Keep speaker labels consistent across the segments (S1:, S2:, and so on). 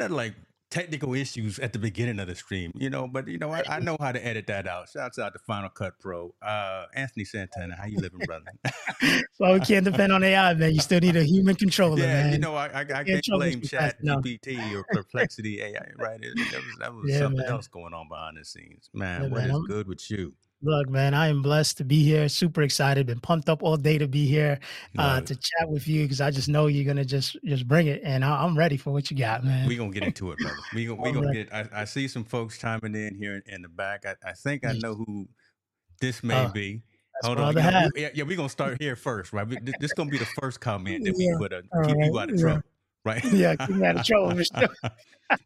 S1: had like technical issues at the beginning of the stream, you know, but you know, I, I know how to edit that out. Shouts out to Final Cut Pro. Uh, Anthony Santana, how you living, brother?
S2: well, we can't depend on AI, man. You still need a human controller,
S1: yeah,
S2: man.
S1: you know, I, I, I can't blame Chat GPT or Perplexity AI, right? It, that was, that was yeah, something man. else going on behind the scenes. Man, yeah, what man, is good with you?
S2: Look, man, I am blessed to be here. Super excited. Been pumped up all day to be here uh, to chat with you because I just know you're gonna just just bring it, and I, am ready for what you got, man.
S1: We gonna get into it, brother. We gonna we gonna get. I, I, see some folks chiming in here in, in the back. I, I, think I know who this may uh, be. Hold on, yeah, we, yeah, we're gonna start here first, right? This, this gonna be the first comment that we put uh, keep right. you out of yeah. trouble, right?
S2: Yeah, keep me out of trouble.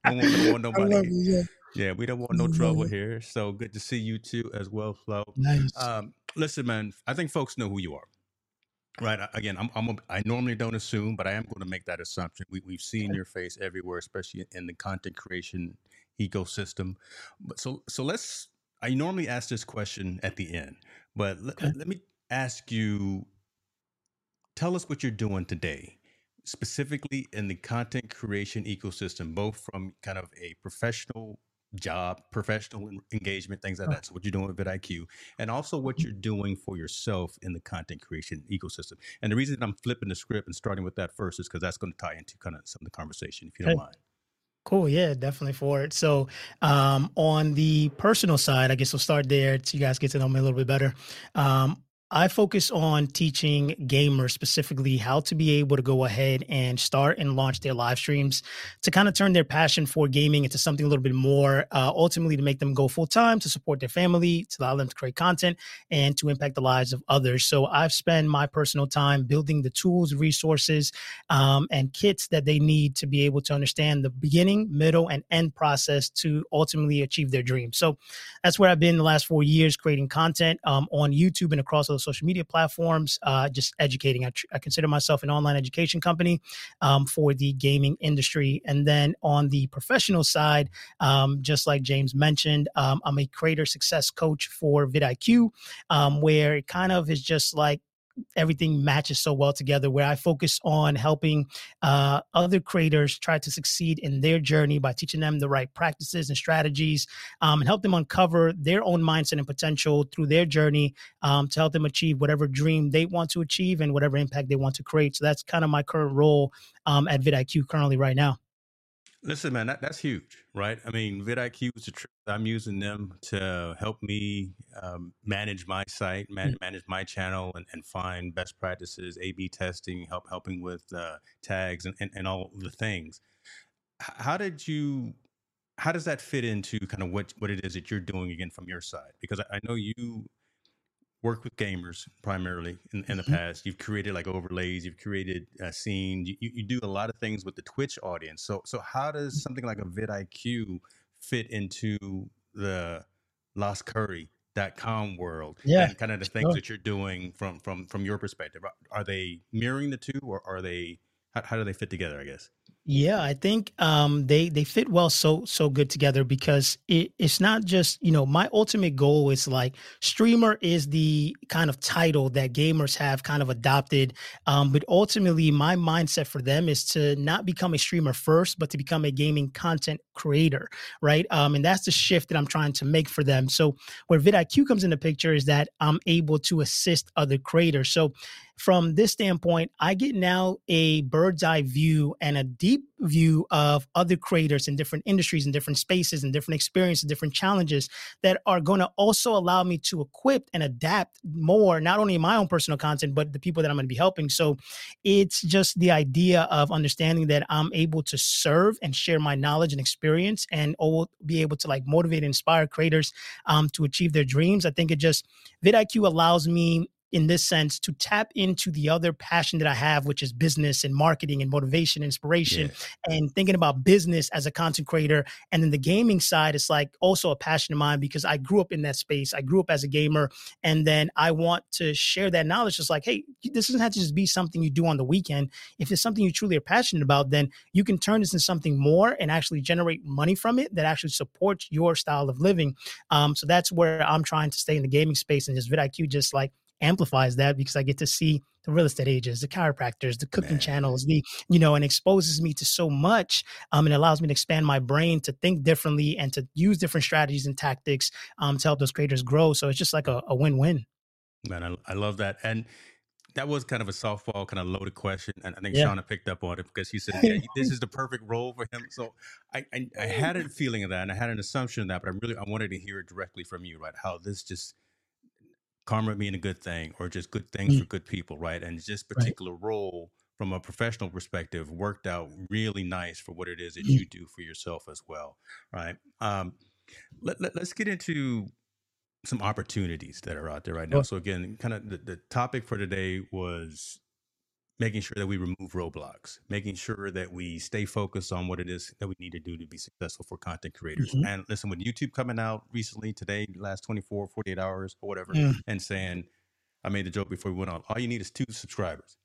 S1: don't, want, don't want nobody. You, yeah. Yeah, we don't want no trouble here. So good to see you too as well, Flo.
S2: Nice.
S1: Um, listen, man, I think folks know who you are. Right. Again, I'm, I'm a, I normally don't assume, but I am going to make that assumption. We, we've seen your face everywhere, especially in the content creation ecosystem. But so, so let's. I normally ask this question at the end, but let, okay. let me ask you. Tell us what you're doing today specifically in the content creation ecosystem, both from kind of a professional job, professional engagement, things like that. So what you're doing with vidIQ, and also what mm-hmm. you're doing for yourself in the content creation ecosystem. And the reason I'm flipping the script and starting with that first is because that's going to tie into kind of some of the conversation, if you don't mind.
S2: Cool. Yeah, definitely for it. So, um, on the personal side, I guess we'll start there so you guys get to know me a little bit better. Um, I focus on teaching gamers specifically how to be able to go ahead and start and launch their live streams to kind of turn their passion for gaming into something a little bit more, uh, ultimately to make them go full time, to support their family, to allow them to create content, and to impact the lives of others. So I've spent my personal time building the tools, resources, um, and kits that they need to be able to understand the beginning, middle, and end process to ultimately achieve their dreams. So that's where I've been the last four years creating content um, on YouTube and across those social media platforms, uh, just educating. I, tr- I, consider myself an online education company um, for the gaming industry. And then on the professional side, um, just like James mentioned, um, I'm a creator success coach for vidIQ, um, where it kind of is just like everything matches so well together where i focus on helping uh, other creators try to succeed in their journey by teaching them the right practices and strategies um, and help them uncover their own mindset and potential through their journey um, to help them achieve whatever dream they want to achieve and whatever impact they want to create. So that's kind of my current role um, at vidIQ currently right now
S1: Listen, man, that, that's huge, right? I mean, vidIQ is a trick. I'm using them to help me um, manage my site, man, mm. manage my channel, and, and find best practices, A/B testing, help helping with uh, tags, and, and, and all the things. How did you? How does that fit into kind of what what it is that you're doing again from your side? Because I, I know you work with gamers primarily in, in the mm-hmm. past. You've created like overlays, you've created a scene, you, you do a lot of things with the Twitch audience. So, so how does mm-hmm. something like a vidIQ fit into the LasCurry.com world
S2: yeah
S1: and kind of the things sure. that you're doing from from from your perspective are they mirroring the two or are they how, how do they fit together i guess
S2: yeah, I think um, they they fit well so so good together because it, it's not just you know my ultimate goal is like streamer is the kind of title that gamers have kind of adopted, um, but ultimately my mindset for them is to not become a streamer first, but to become a gaming content creator, right? Um, and that's the shift that I'm trying to make for them. So where vidIQ comes in the picture is that I'm able to assist other creators. So from this standpoint, I get now a bird's eye view and a deep view of other creators in different industries and different spaces and different experiences, different challenges that are going to also allow me to equip and adapt more, not only my own personal content, but the people that I'm going to be helping. So it's just the idea of understanding that I'm able to serve and share my knowledge and experience and be able to like motivate and inspire creators um, to achieve their dreams. I think it just, vidIQ allows me in this sense to tap into the other passion that I have, which is business and marketing and motivation, inspiration, yeah. and thinking about business as a content creator. And then the gaming side is like also a passion of mine because I grew up in that space. I grew up as a gamer. And then I want to share that knowledge. Just like, hey, this doesn't have to just be something you do on the weekend. If it's something you truly are passionate about, then you can turn this into something more and actually generate money from it that actually supports your style of living. Um, so that's where I'm trying to stay in the gaming space and just vidIQ just like amplifies that because I get to see the real estate agents, the chiropractors, the cooking Man. channels, the, you know, and exposes me to so much. Um, and allows me to expand my brain to think differently and to use different strategies and tactics um, to help those creators grow. So it's just like a, a win-win.
S1: Man, I, I love that. And that was kind of a softball, kind of loaded question, and I think yeah. Shauna picked up on it because she said, "Yeah, this is the perfect role for him." So I, I, I, had a feeling of that, and I had an assumption of that, but I really I wanted to hear it directly from you, right? How this just karma being a good thing, or just good things mm. for good people, right? And this particular right. role, from a professional perspective, worked out really nice for what it is that mm. you do for yourself as well, right? Um, let, let, let's get into some opportunities that are out there right now. So again, kind of the, the topic for today was making sure that we remove roadblocks, making sure that we stay focused on what it is that we need to do to be successful for content creators. Mm-hmm. And listen, with YouTube coming out recently today, last 24, 48 hours or whatever, and saying, I made the joke before we went on, all you need is two subscribers.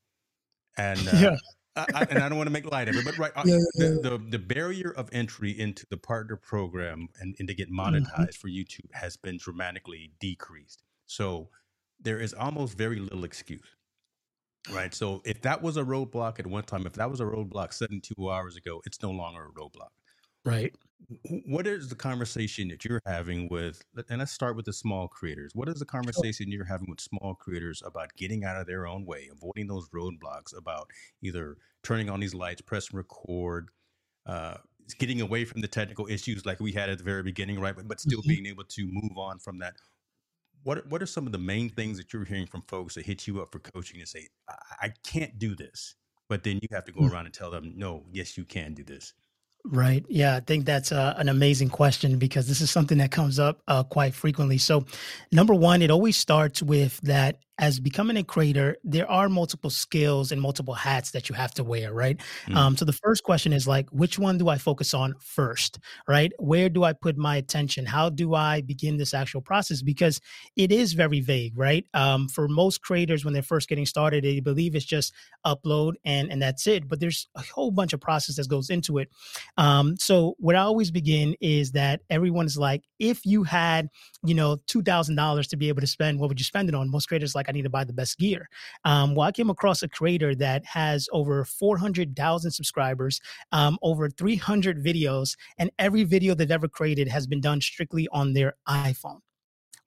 S1: And uh, yeah. I, I, and I don't want to make light of it, but right, uh, yeah, yeah, the, the, the barrier of entry into the partner program and, and to get mm-hmm. monetized mm-hmm. for YouTube has been dramatically decreased. So there is almost very little excuse, right? So if that was a roadblock at one time, if that was a roadblock 72 hours ago, it's no longer a roadblock.
S2: Right.
S1: What is the conversation that you're having with, and let's start with the small creators. What is the conversation you're having with small creators about getting out of their own way, avoiding those roadblocks, about either turning on these lights, pressing record, uh, getting away from the technical issues like we had at the very beginning, right? But, but still mm-hmm. being able to move on from that. What what are some of the main things that you're hearing from folks that hit you up for coaching and say, I, I can't do this, but then you have to go mm-hmm. around and tell them, no, yes, you can do this.
S2: Right. Yeah, I think that's uh, an amazing question because this is something that comes up uh, quite frequently. So, number one, it always starts with that as becoming a creator, there are multiple skills and multiple hats that you have to wear, right? Mm. Um, so the first question is like, which one do I focus on first, right? Where do I put my attention? How do I begin this actual process? Because it is very vague, right? Um, for most creators, when they're first getting started, they believe it's just upload and and that's it. But there's a whole bunch of process that goes into it. Um, so what I always begin is that everyone is like, if you had, you know, two thousand dollars to be able to spend, what would you spend it on? Most creators like I need to buy the best gear. Um, well, I came across a creator that has over 400,000 subscribers, um, over 300 videos, and every video they've ever created has been done strictly on their iPhone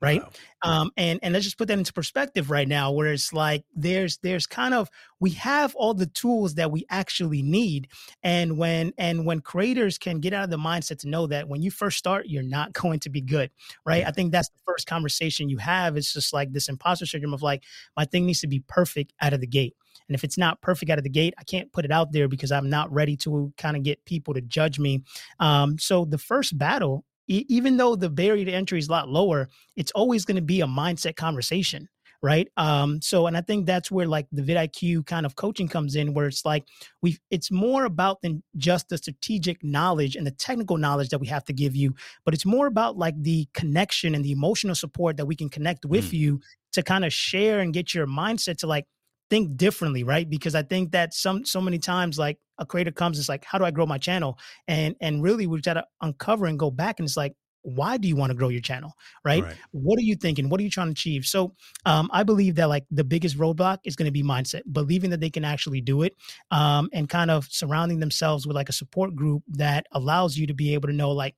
S2: right wow. um and and let's just put that into perspective right now where it's like there's there's kind of we have all the tools that we actually need and when and when creators can get out of the mindset to know that when you first start you're not going to be good right i think that's the first conversation you have it's just like this imposter syndrome of like my thing needs to be perfect out of the gate and if it's not perfect out of the gate, I can't put it out there because I'm not ready to kind of get people to judge me. Um, so the first battle even though the barrier to entry is a lot lower, it's always going to be a mindset conversation right um so and i think that's where like the vidIQ kind of coaching comes in where it's like we it's more about than just the strategic knowledge and the technical knowledge that we have to give you but it's more about like the connection and the emotional support that we can connect with mm. you to kind of share and get your mindset to like think differently, right? Because I think that some so many times like a creator comes, it's like, how do I grow my channel? And and really we got to uncover and go back and it's like, why do you want to grow your channel right? right? what are you thinking what are you trying to achieve so um, i believe that like the biggest roadblock is going to be mindset believing that they can actually do it um, and kind of surrounding themselves with like a support group that allows you to be able to know like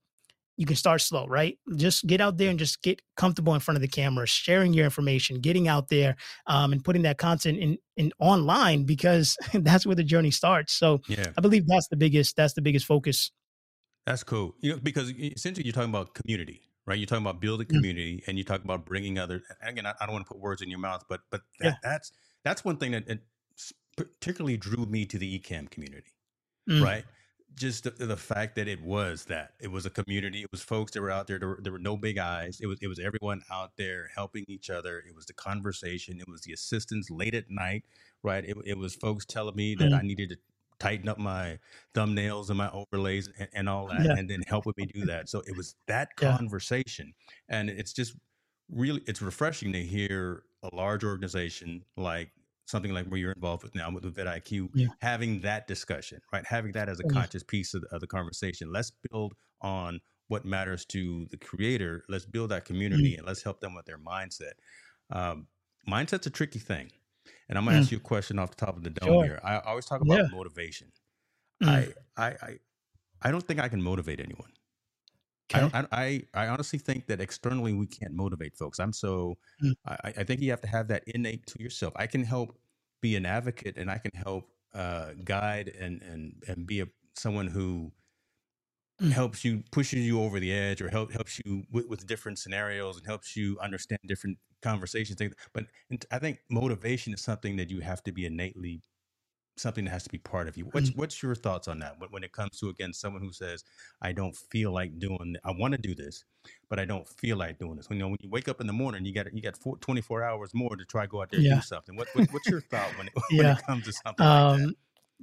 S2: you can start slow, right? Just get out there and just get comfortable in front of the camera, sharing your information, getting out there, um, and putting that content in, in online because that's where the journey starts. So yeah. I believe that's the biggest that's the biggest focus.
S1: That's cool. You know, because essentially you're talking about community, right? You're talking about building mm. community, mm-hmm. and you talk about bringing other. Again, I, I, don't want to put words in your mouth, but but that, yeah. that's that's one thing that particularly drew me to the Ecamm community, mm. right? Just the, the, fact that it was that. It was a community. It was folks that were out there. There were, there were, no big eyes. It was it was everyone out there helping each other. It was the conversation. It was the assistance late at night right? It, it was folks telling me that mm-hmm. i needed to tighten up my thumbnails and my overlays and, and all that yeah. and then helping me do that. So it was that yeah. conversation. And it's just really it's refreshing to hear a large organization like something like where you're involved with now with, vidIQ, yeah. having that discussion, right? Having that as a conscious piece of, of, the conversation. Let's build on what matters to the creator. Let's build that community mm-hmm. and let's help them with their mindset. Um, mindset's a tricky thing. and I'm gonna ask mm. you a question off the top of the dome sure. here. I always talk about yeah. motivation. Mm. I, I, I, I don't think I can motivate anyone. Okay. I, I, I honestly think that externally we can't motivate folks. I'm so mm. I, I think you have to have that innate to yourself. I can help be an advocate and I can help uh, guide and and and be a someone who mm. helps you pushes you over the edge or help helps you with, with different scenarios and helps you understand different conversations. But I think motivation is something that you have to be innately something that has to be part of you. What's mm. what's your thoughts on that? When it comes to again someone who says, "I don't feel like doing. I want to do this, but I don't feel like doing this." When you know when you wake up in the morning, you got you got four, 24 hours more to try go out there yeah. and do something. What, what, what's your thought when it, when it comes to something um, like that?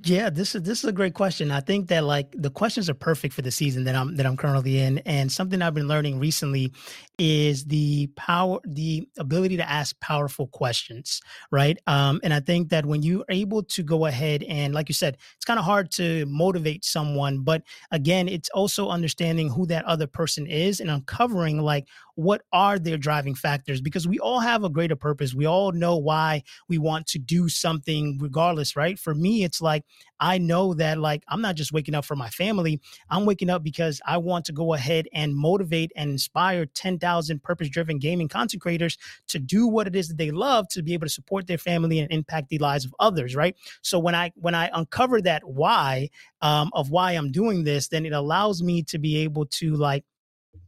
S2: Yeah, this is this is a great question. I think that like the questions are perfect for the season that I'm that I'm currently in, and something I've been learning recently is the power, the ability to ask powerful questions, right? Um, and I think that when you're able to go ahead and, like you said, it's kind of hard to motivate someone, but again, it's also understanding who that other person is and uncovering like what are their driving factors because we all have a greater purpose. We all know why we want to do something regardless, right? For me, it's like I know that like I'm not just waking up for my family. I'm waking up because I want to go ahead and motivate and inspire 10,000 purpose-driven gaming content creators to do what it is that they love to be able to support their family and impact the lives of others, right? So when I when I uncover that why um, of why I'm doing this, then it allows me to be able to like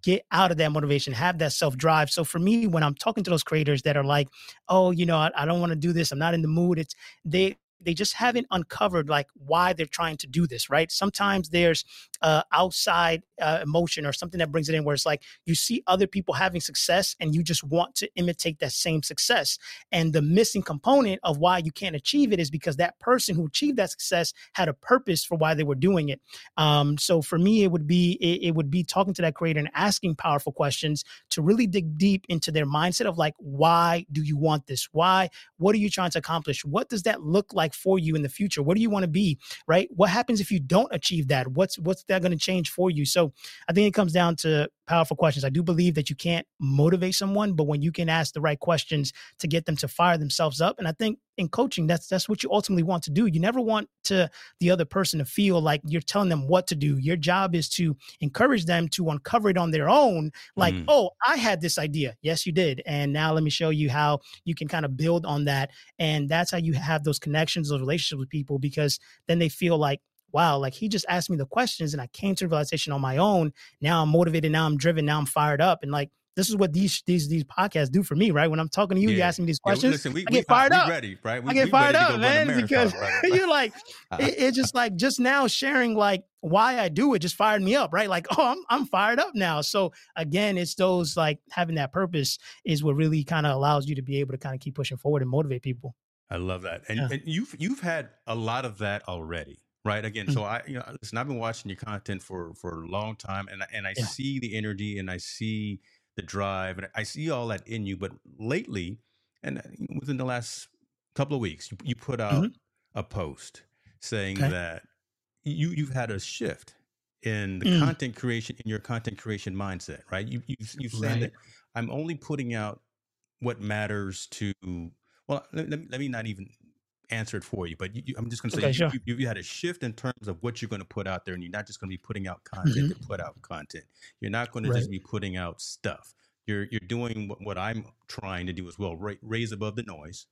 S2: get out of that motivation, have that self drive. So for me, when I'm talking to those creators that are like, oh, you know, I, I don't want to do this, I'm not in the mood, it's they they just haven't uncovered like why they're trying to do this right? Sometimes there's uh, outside uh, emotion or something that brings it in where it's like you see other people having success and you just want to imitate that same success. And the missing component of why you can't achieve it is because that person who achieved that success had a purpose for why they were doing it. Um, so for me it would be it, it would be talking to that creator and asking powerful questions to really dig deep into their mindset of like why do you want this? Why what are you trying to accomplish? What does that look like for you in the future what do you want to be right what happens if you don't achieve that what's what's that going to change for you? So I think it comes down to powerful questions. I do believe that you can't motivate someone, but when you can ask the right questions to get them to fire themselves up, and I think in coaching, that's that's what you ultimately want to do. You never want to the other person to feel like you're telling them what to do. Your job is to encourage them to uncover it on their own. Like, mm. oh, I had this idea. Yes, you did, and now let me show you how you can kind of build on that. And that's how you have those connections, those relationships with people, because then they feel like wow, like he just asked me the questions and I came to realization on my own. Now I'm motivated. Now I'm driven. Now I'm fired up. And like, this is what these these these podcasts do for me, right? When I'm talking to you, yeah. you ask me these questions. Yeah, listen, we, I get fired we up.
S1: Ready, right?
S2: We, I get fired up, man, because you're like, it, it's just like just now sharing like why I do it just fired me up, right? Like, oh, I'm I'm fired up now. So again, it's those like having that purpose is what really kind of allows you to be able to kind of keep pushing forward and motivate people.
S1: I love that, and, yeah. and you've you've had a lot of that already right again mm. so i you know listen i've been watching your content for for a long time and and i yeah. see the energy and i see the drive and i see all that in you but lately and uh, within the last couple of weeks you, you put out mm-hmm. a post saying okay. that you you've had a shift in the mm. content creation in your content creation mindset right you you you said right. that i'm only putting out what matters to well let, let, me not even answer it for you, but you, you, I'm just going to say okay, you, sure. you, you, had a shift in terms of what you're going to put out there, and you're not just going to be putting out content mm-hmm. to put out content. You're not going right. to just be putting out stuff. You're you're doing what, what I'm trying to do as well, ra- raise above the noise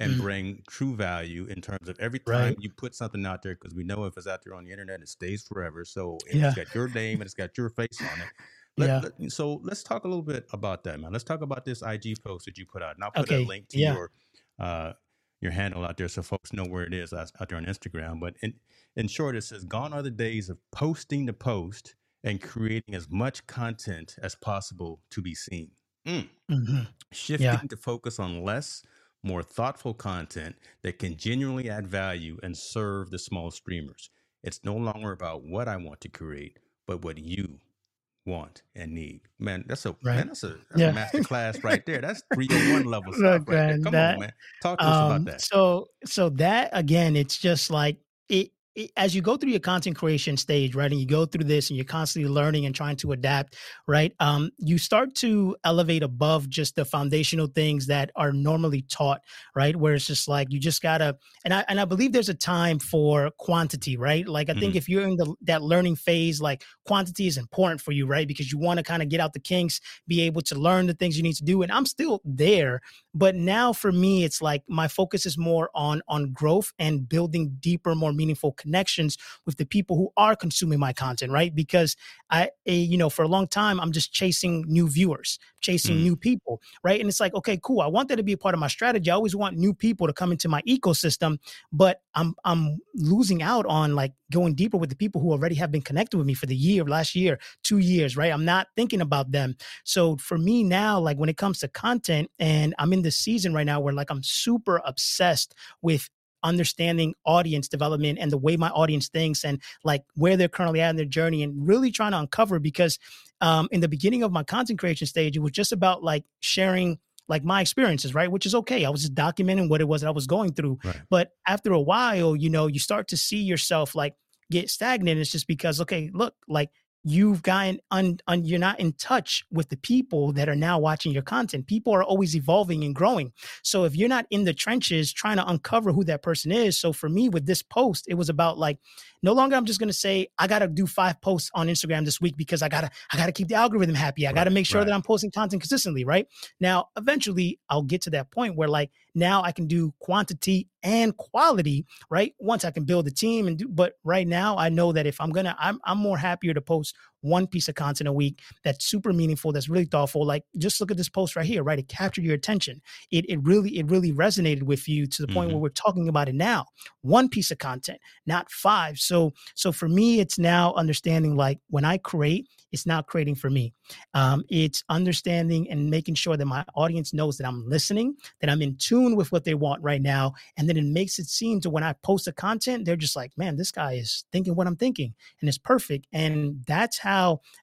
S1: and mm-hmm. bring true value in terms of every time right. you put something out there, because we know if it's out there on the internet, it stays forever. So yeah. it's got your name and it's got your face on it. Let, yeah. Let, so let's talk a little bit about that, man. Let's talk about this IG post that you put out, and I'll put okay. a link to yeah. your uh, your handle out there so folks know where it is out there on Instagram. But in, in short, it says, Gone are the days of posting the post and creating as much content as possible to be seen. Mm. Mm-hmm. Shifting yeah. to focus on less, more thoughtful content that can genuinely add value and serve the small streamers. It's no longer about what I want to create, but what you want and need. Man, that's a right. man, that's a, that's yeah. a master class right there. That's 301 level stuff Look, right man, there. Come that, on, man. Talk to um, us about um, that.
S2: So so that again, it's just like it as you go through your content creation stage, right, and you go through this and you're constantly learning and trying to adapt, right, um, you start to elevate above just the foundational things that are normally taught, right, where it's just like you just gotta, and I and I believe there's a time for quantity, right? Like I mm-hmm. think if you're in the that learning phase, like quantity is important for you, right, because you want to kind of get out the kinks, be able to learn the things you need to do, and I'm still there, but now for me, it's like my focus is more on on growth and building deeper, more meaningful connections with the people who are consuming my content, right? Because I, eh, you know, for a long time, I'm just chasing new viewers, chasing mm. new people, right? And it's like, okay, cool. I want that to be a part of my strategy. I always want new people to come into my ecosystem, but I'm I'm losing out on like going deeper with the people who already have been connected with me for the year, last year, two years, right? I'm not thinking about them. So for me now, like when it comes to content, and I'm in this season right now where like I'm super obsessed with understanding audience development and the way my audience thinks and like where they're currently at in their journey and really trying to uncover because um, in the beginning of my content creation stage, it was just about like sharing like my experiences, right? Which is okay. I was just documenting what it was that I was going through. Right. But after a while, you know, you start to see yourself like get stagnant. It's just because, okay, look, like you've gotten un, un, you're not in touch with the people that are now watching your content. People are always evolving and growing. So if you're not in the trenches trying to uncover who that person is so for me with this post it was about like no longer i'm just going to say i got to do five posts on instagram this week because i got to i got to keep the algorithm happy. I got to make sure right. that i'm posting content consistently right? Now eventually i'll get to that point where like now i can do quantity and quality right? Once i can build a team and do but right now i know that if i'm gonna i'm, I'm more happier to post one piece of content a week that's super meaningful, that's really thoughtful. Like just look at this post right here, right? It captured your attention. It it really it really resonated with you to the point mm-hmm. where we're talking about it now. One piece of content, not five. So so for me, it's now understanding like when I create, it's not creating for me. Um, it's understanding and making sure that my audience knows that I'm listening, that I'm in tune with what they want right now. And then it makes it seem to when I post the content, they're just like, man, this guy is thinking what I'm thinking and it's perfect. And that's how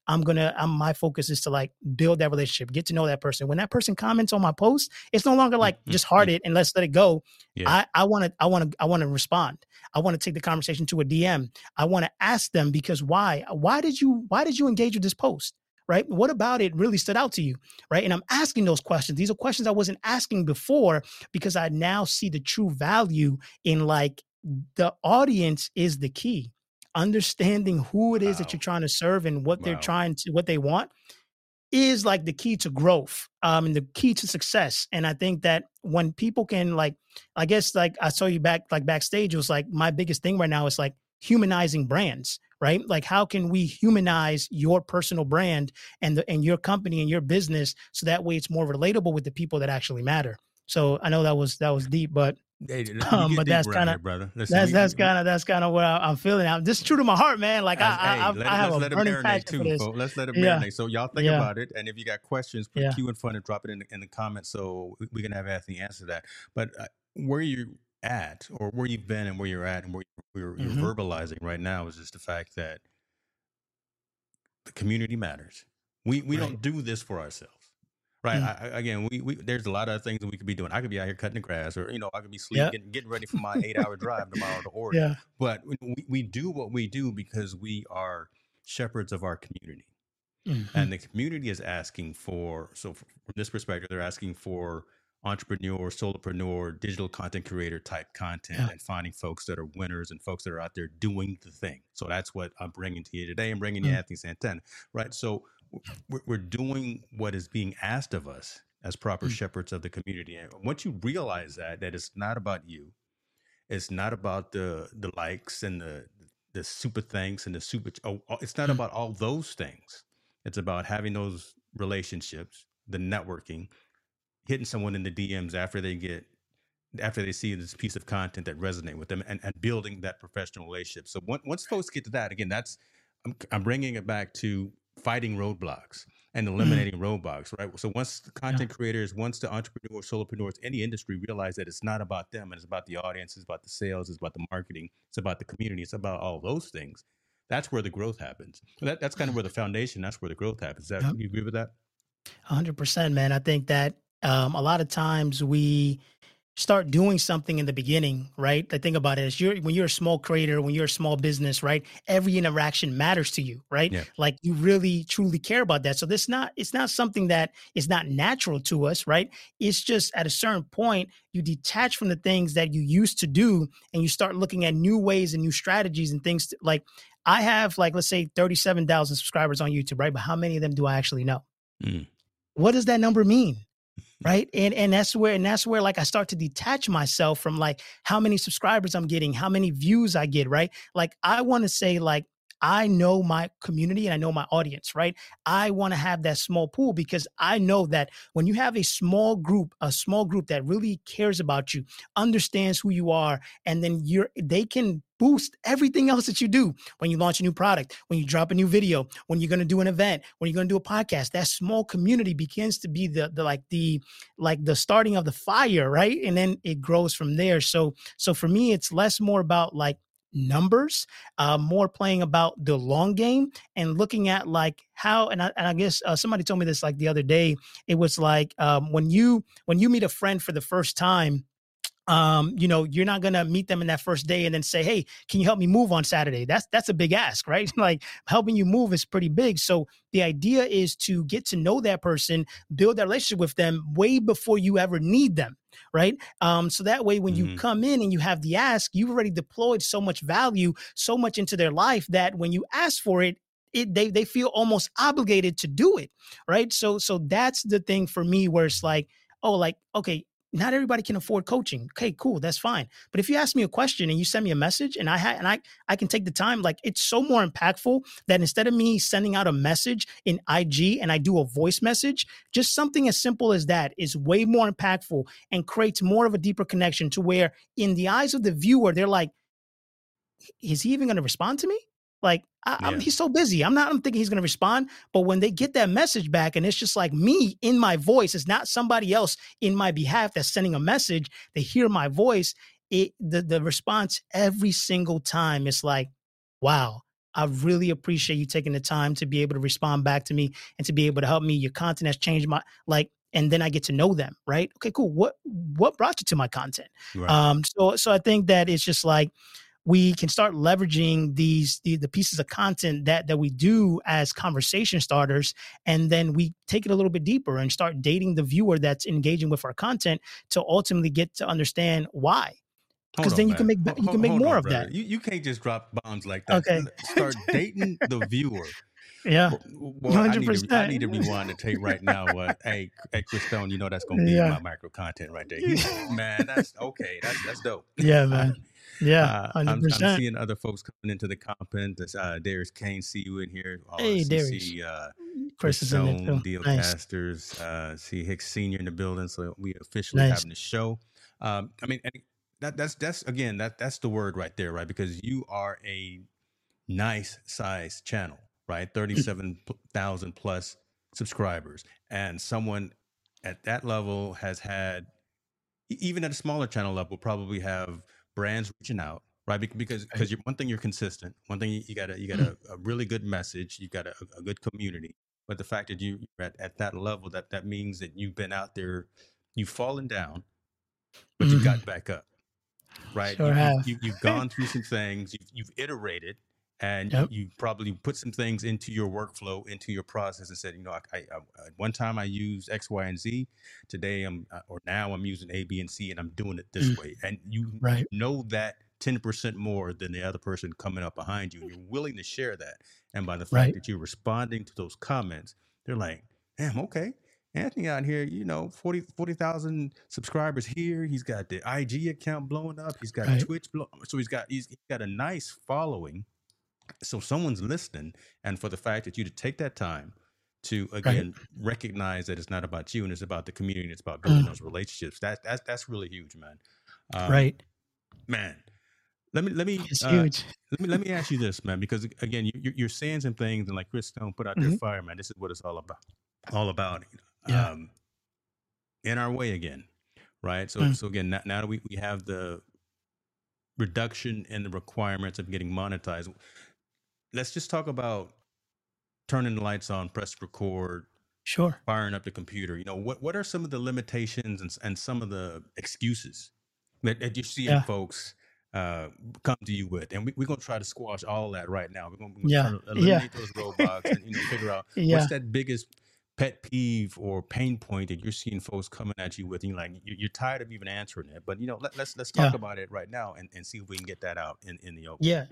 S2: I'm going to, I'm my focus is to like build that relationship, get to know that person. When that person comments on my post, it's no longer like mm-hmm. just heart it and let's let it go. Yeah. I want to, I want to, I want to respond. I want to take the conversation to a DM. I want to ask them because why? Why did you, why did you engage with this post? Right? What about it really stood out to you? Right. And I'm asking those questions. These are questions I wasn't asking before because I now see the true value in like the audience is the key. Understanding who it is wow. that you're trying to serve and what wow. they're trying to, what they want is like the key to growth um and the key to success and i think that when people can like i guess like i saw you back like backstage it was like my biggest thing right now is like humanizing brands right? Like how can we humanize your personal brand and the and your company and your business so that way it's more relatable with the people that actually matter. So I know that was that was deep, but Hey, um, but that's kind of brother. Listen, that's that's kind of that's kind of what I, am feeling. I'm just true to my heart, man. Like I, I, I, let, I have a burning passion too, for this. Folks.
S1: Let's let it marinate. Yeah. So y'all think yeah. about it, and if you got questions, put yeah. Q in front and drop it in the, in the comments so we can have Anthony answer that. But uh, where you at, or where you've been, and where you're at, and where you're, you're mm-hmm. verbalizing right now is just the fact that the community matters. We we right. don't do this for ourselves. Right. Mm. I, again, we, we there's a lot of things that we could be doing. I could be out here cutting the grass, or you know, I could be sleeping, yep. getting, getting, ready for my eight hour drive tomorrow to Oregon. Yeah. But we, we do what we do because we are shepherds of our community, mm-hmm. and the community is asking for. So from this perspective, they're asking for entrepreneur, solopreneur, digital content creator type content, yeah. and finding folks that are winners and folks that are out there doing the thing. So that's what I'm bringing to you today. I'm bringing mm-hmm. you mm. Anthony Santana, right? So we're doing what is being asked of us as proper mm. shepherds of the community. And once you realize that, that it's not about you, it's not about the the likes and the the super thanks and the super. Oh, oh, it's not mm. about all those things. It's about having those relationships, the networking, hitting someone in the DMs after they get after they see this piece of content that resonate with them and, and building that professional relationship. So once, once folks get to that, again, that's I'm, I'm bringing it back to fighting roadblocks and mm-hmm. eliminating mm-hmm. roadblocks, right? So once the content yeah. creators, once the entrepreneurs, solopreneurs, any industry realize that it's not about them and it's about the audience, it's about the sales, it's about the marketing, it's about the community, it's about all those things. That's where the growth happens. That, that's kind of where the foundation. That's where the growth happens. That, yep. You agree with that?
S2: Hundred percent, man. I think that um, a lot of times we start doing something in the beginning, right? The thing about it is you're when you're a small creator, when you're a small business, right? Every interaction matters to you, right? Yeah. Like you really truly care about that. So this not it's not something that is not natural to us, right? It's just at a certain point you detach from the things that you used to do and you start looking at new ways and new strategies and things to, like I have like let's say 37,000 subscribers on YouTube, right? But how many of them do I actually know? Mm. What does that number mean? Right? And and that's where and that's where like i start to detach myself from like how many subscribers i'm getting how many views i get right? Like i want to say like I know my community and I know my audience, right? I want to have that small pool because I know that when you have a small group, a small group that really cares about you, understands who you are, and then you're they can boost everything else that you do when you launch a new product, when you drop a new video, when you're going to do an event, when you're going to do a podcast. That small community begins to be the the like the like the starting of the fire, right? And then it grows from there. So so for me, it's less more about like numbers, uh, more playing about the long game and looking at like how. And I, and I guess uh, somebody told me this like the other day. It was like um, when you when you meet a friend for the first time um, you know, you're not gonna meet them in that first day and then say, "Hey, can you help me move on Saturday?" That's that's a big ask, right? like helping you move is pretty big. So the idea is to get to know that person, build that relationship with them way before you ever need them, right? Um, so that way, when mm-hmm. you come in and you have the ask, you've already deployed so much value, so much into their life that when you ask for it, it they they feel almost obligated to do it, right? So so that's the thing for me where it's like, oh, like okay, not everybody can afford coaching. Okay, cool, that's fine. But if you ask me a question and you send me a message and I ha- and I I can take the time, like it's so more impactful that instead of me sending out a message in IG and I do a voice message, just something as simple as that is way more impactful and creates more of a deeper connection to where in the eyes of the viewer they're like is he even going to respond to me? Like I, yeah. he's so busy. I'm not. I'm thinking he's going to respond. But when they get that message back, and it's just like me in my voice, it's not somebody else in my behalf that's sending a message. They hear my voice. It the the response every single time It's like, "Wow, I really appreciate you taking the time to be able to respond back to me and to be able to help me. Your content has changed my like." And then I get to know them, right? Okay, cool. What what brought you to my content? Right. Um, so so I think that it's just like we can start leveraging these the, the pieces of content that that we do as conversation starters and then we take it a little bit deeper and start dating the viewer that's engaging with our content to ultimately get to understand why because then you can make you can make more on, of brother. that
S1: you, you can't just drop bombs like that okay start dating the viewer
S2: yeah,
S1: well, I need, to, I need to rewind the tape right now. Uh, hey, hey, Chris Stone, you know that's gonna be yeah. my micro content right there. man, that's okay. That's that's dope.
S2: Yeah, man. Yeah, uh,
S1: I'm, I'm, seeing other folks coming into the comment. Uh, Darius Kane, see you in here.
S2: Hey, Darius. See,
S1: uh, Chris is in there. Deal nice. Casters, uh, see Hicks Senior in the building. So we officially nice. having the show. Um, I mean, that that's that's again that that's the word right there, right? Because you are a nice size channel, right? Mm. Thirty-seven thousand plus subscribers, and someone at that level has had, even at a smaller channel level, probably have brands reaching out right? Because because one thing you're consistent one thing you, got a you got a, a, really good message you got a, a, good community but the fact that you, are at, at that level that that means that you've been out there you've fallen down but mm-hmm. you got back up right?
S2: Sure
S1: you, have. you, gone through some things you've, you've iterated and yep. you, probably put some things into your workflow into your process and said you know I, I, I, one time i used x y and z today i'm uh, or now i'm using a b and c and i'm doing it this mm. way and you right. know that 10% more than the other person coming up behind you you're willing to share that and by the fact right. that you're responding to those comments they're like damn okay Anthony out here, you know, 40 40,000 subscribers here. He's got the IG account blowing up. He's got right. Twitch blow, so he's got he's, he's got a nice following so someone's listening, and for the fact that you to take that time to again right. recognize that it's not about you and it's about the community and it's about building mm. those relationships. That that's that's really huge, man.
S2: Um, right,
S1: man. Let me let me
S2: it's uh, huge.
S1: let me let me ask you this, man, because again, you, you're saying some things, and like Chris Stone put out mm-hmm. their fire, man. This is what it's all about. All about.
S2: Yeah.
S1: Um, in our way again, right? So mm. so again, now, now that we, we have the reduction in the requirements of getting monetized let's just talk about turning the lights on, press record,
S2: Sure.
S1: firing up the computer. You know, what what are some of the limitations and and some of the excuses that, that you're seeing
S2: Yeah.
S1: folks uh, come to you with? And we, we're gonna try to squash all that right now. We're gonna, we're
S2: Yeah.
S1: try to
S2: Yeah.
S1: eliminate those roadblocks and you know figure out
S2: Yeah.
S1: what's that biggest pet peeve or pain point that you're seeing folks coming at you with. And you're like you- you're tired of even answering it, but you know let, let's let's talk
S2: Yeah.
S1: about it right now and, and see if we can get that out in in the open.
S2: Yeah.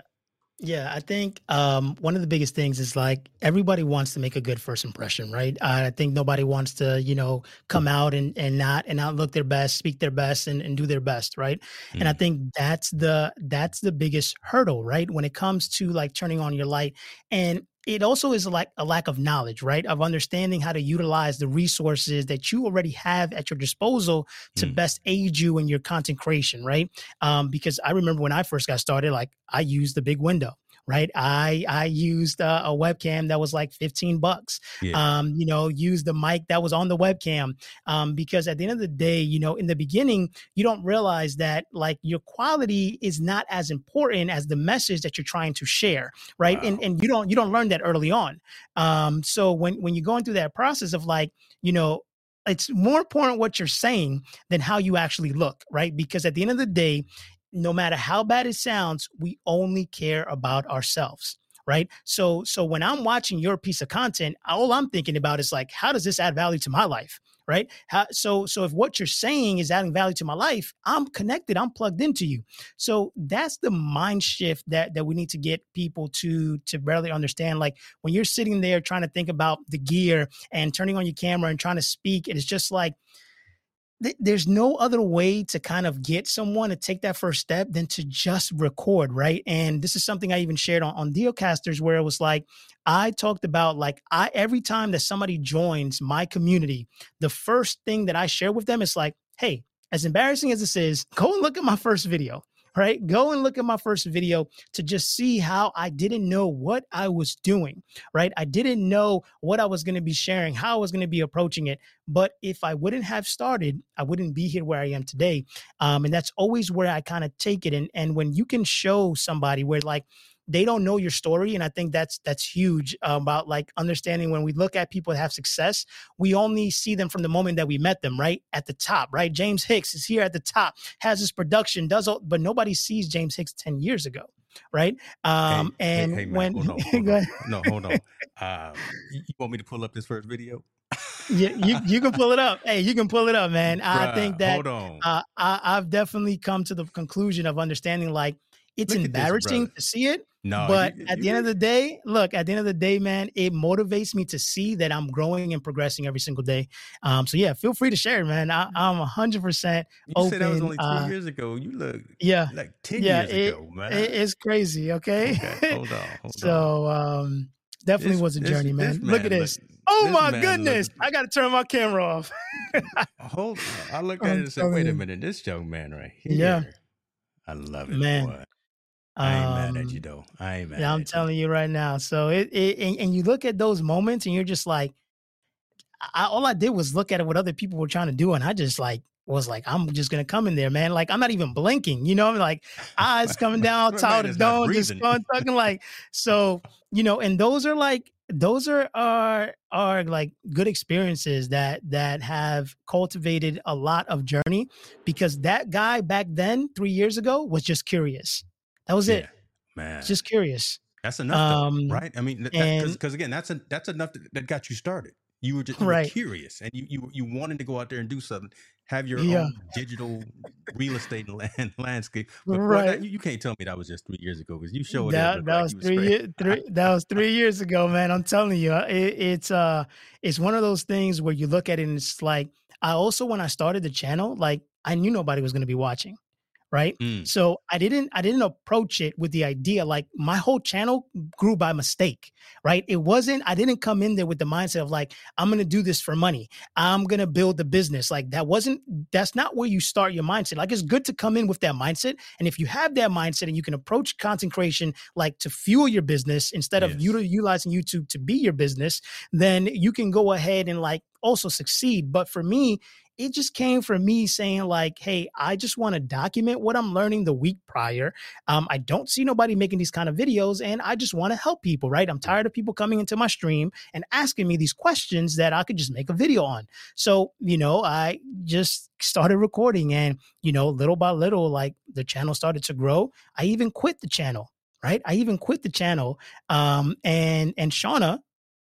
S2: Yeah, I think um, one of the biggest things is like everybody wants to make a good first impression, right? I think nobody wants to, you know, come out and, and not and not look their best, speak their best, and, and do their best, right? And I
S1: Mm.
S2: think that's the that's the biggest hurdle, right? When it comes to like turning on your light, and it also is like a lack of knowledge, right? Of understanding how to utilize the resources that you already have at your disposal to
S1: Mm.
S2: best aid you in your content creation, right? um, because I remember when I first got started, like I used the big window, right? I I used uh, a webcam that was like fifteen bucks.
S1: Yeah.
S2: Um, you know, used the mic that was on the webcam. Um, because at the end of the day, you know, in the beginning, you don't realize that like your quality is not as important as the message that you're trying to share, right? And and you don't you don't learn that early on. Um, so when when you're going through that process of like, you know. It's more important what you're saying than how you actually look, right? Because at the end of the day, no matter how bad it sounds, we only care about ourselves, right? So so when I'm watching your piece of content, all I'm thinking about is like, how does this add value to my life? Right. How, so so if what you're saying is adding value to my life, I'm connected, I'm plugged into you. So that's the mind shift that that we need to get people to to barely understand. Like when you're sitting there trying to think about the gear and turning on your camera and trying to speak, it is just like th- there's no other way to kind of get someone to take that first step than to just record, right? And this is something I even shared on, on Dealcasters where it was like, I talked about like I every time that somebody joins my community, the first thing that I share with them is like, hey, as embarrassing as this is, go and look at my first video. Right? Go and look at my first video to just see how I didn't know what I was doing. Right? I didn't know what I was going to be sharing, how I was going to be approaching it. But if I wouldn't have started, I wouldn't be here where I am today. Um, and that's always where I kind of take it. And and when you can show somebody where like they don't know your story, and I think that's that's huge about like understanding when we look at people that have success, we only see them from the moment that we met them, right at the top, right? James Hicks is here at the top, has his production, does all, but nobody sees James Hicks ten years ago, right? Um,
S1: hey,
S2: and
S1: hey, hey,
S2: when
S1: hold on, hold
S2: go
S1: on.
S2: ahead.
S1: no, hold on. Uh, you, want me to pull up this first video?
S2: you, you you can pull it up. Hey, you can pull it up, man. I think that uh, I, I've definitely come to the conclusion of understanding like it's
S1: Look at this,
S2: embarrassing to see it,
S1: no,
S2: but
S1: you,
S2: at
S1: you
S2: the end of the day, look, at the end of the day, man, it motivates me to see that I'm growing and progressing every single day. Um, so yeah, feel free to share, man. I, I'm hundred percent
S1: you said that was only two
S2: Uh,
S1: years ago. You look
S2: yeah,
S1: like ten
S2: yeah,
S1: years
S2: it,
S1: ago, man.
S2: it it's crazy. Okay,
S1: okay, hold on, hold
S2: so um, definitely
S1: This
S2: was a
S1: this
S2: journey,
S1: this
S2: man. Look
S1: man
S2: at
S1: look
S2: this. Oh
S1: this
S2: my goodness,
S1: look
S2: I got to turn my camera off.
S1: hold on. I looked at it and said, wait a minute, this young man right here." yeah. I love it,
S2: man.
S1: boy. I ain't mad at you
S2: Um,
S1: though. I ain't mad
S2: Yeah, I'm
S1: you.
S2: telling you right now. So it, it and, and you look at those moments and you're just like, I, all I did was look at it what other people were trying to do, and I just like was like, I'm just gonna come in there, man. Like I'm not even blinking, you know. I'm like eyes coming down, tired of
S1: not
S2: dome, just going talking like so, you know. And those are like those are are are like good experiences that that have cultivated a lot of journey because that guy back then three years ago was just curious. That was
S1: Yeah,
S2: it,
S1: man.
S2: just curious.
S1: That's enough though,
S2: Um,
S1: right? I mean, because again, that's a, that's enough that, that got you started. You were just you were curious, and you you you wanted to go out there and do something, have your
S2: yeah,
S1: own digital real estate and land, landscape. But boy, that, you, you can't tell me that was just three years ago because you showed it
S2: That that was three years. Three that was three years ago, man. I'm telling you, uh, it, it's uh, it's one of those things where you look at it and it's like, I also when I started the channel, like I knew nobody was going to be watching, right?
S1: Mm,
S2: So I didn't I didn't approach it with the idea like my whole channel grew by mistake, right? It wasn't I didn't come in there with the mindset of like I'm going to do this for money. I'm going to build the business. Like that wasn't that's not where you start your mindset. Like it's good to come in with that mindset and if you have that mindset and you can approach content creation like to fuel your business instead of
S1: yes.
S2: util- utilizing YouTube to be your business, then you can go ahead and like also succeed. But for me, it just came from me saying like, hey, I just want to document what I'm learning the week prior. Um, I don't see nobody making these kind of videos, and I just want to help people. Right? I'm tired of people coming into my stream and asking me these questions that I could just make a video on. So you know, I just started recording, and you know, little by little, like the channel started to grow. I even quit the channel right? I even quit the channel. Um, and and Shauna,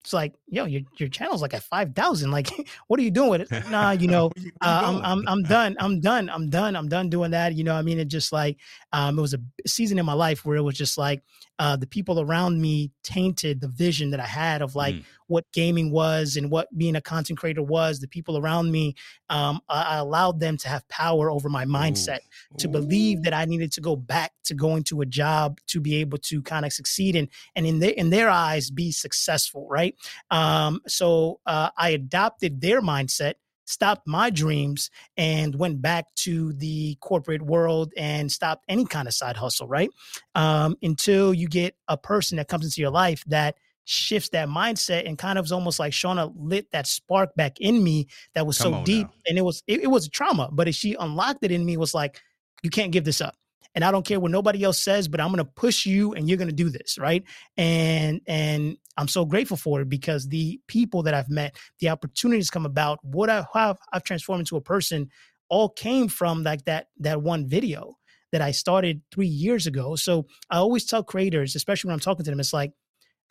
S2: it's like, yo, your your channel's like at five thousand. Like, what are you doing with it? Nah, you know, uh, I'm I'm I'm done. I'm done. I'm done. I'm done doing that. You know, I mean, it just like um, it was a season in my life where it was just like uh, the people around me tainted the vision that I had of like mm. What gaming was and what being a content creator was. The people around me, um, I, I, allowed them to have power over my mindset Ooh. to Ooh. believe that I needed to go back to going to a job to be able to kind of succeed and and in their in their eyes be successful, right? Um, so uh, I adopted their mindset stopped my dreams and went back to the corporate world and stopped any kind of side hustle, right? Um, until you get a person that comes into your life that shifts that mindset and kind of is almost like Shauna lit that spark back in me that was Come so deep. Now. And it was it, it was a trauma, but if she unlocked it in me, was like, you can't give this up and I don't care what nobody else says, but I'm going to push you and you're going to do this, right? And and I'm so grateful for it because the people that I've met, the opportunities come about, what I have I've transformed into a person all came from like that that one video that I started 3 years ago. So I always tell creators, especially when I'm talking to them, it's like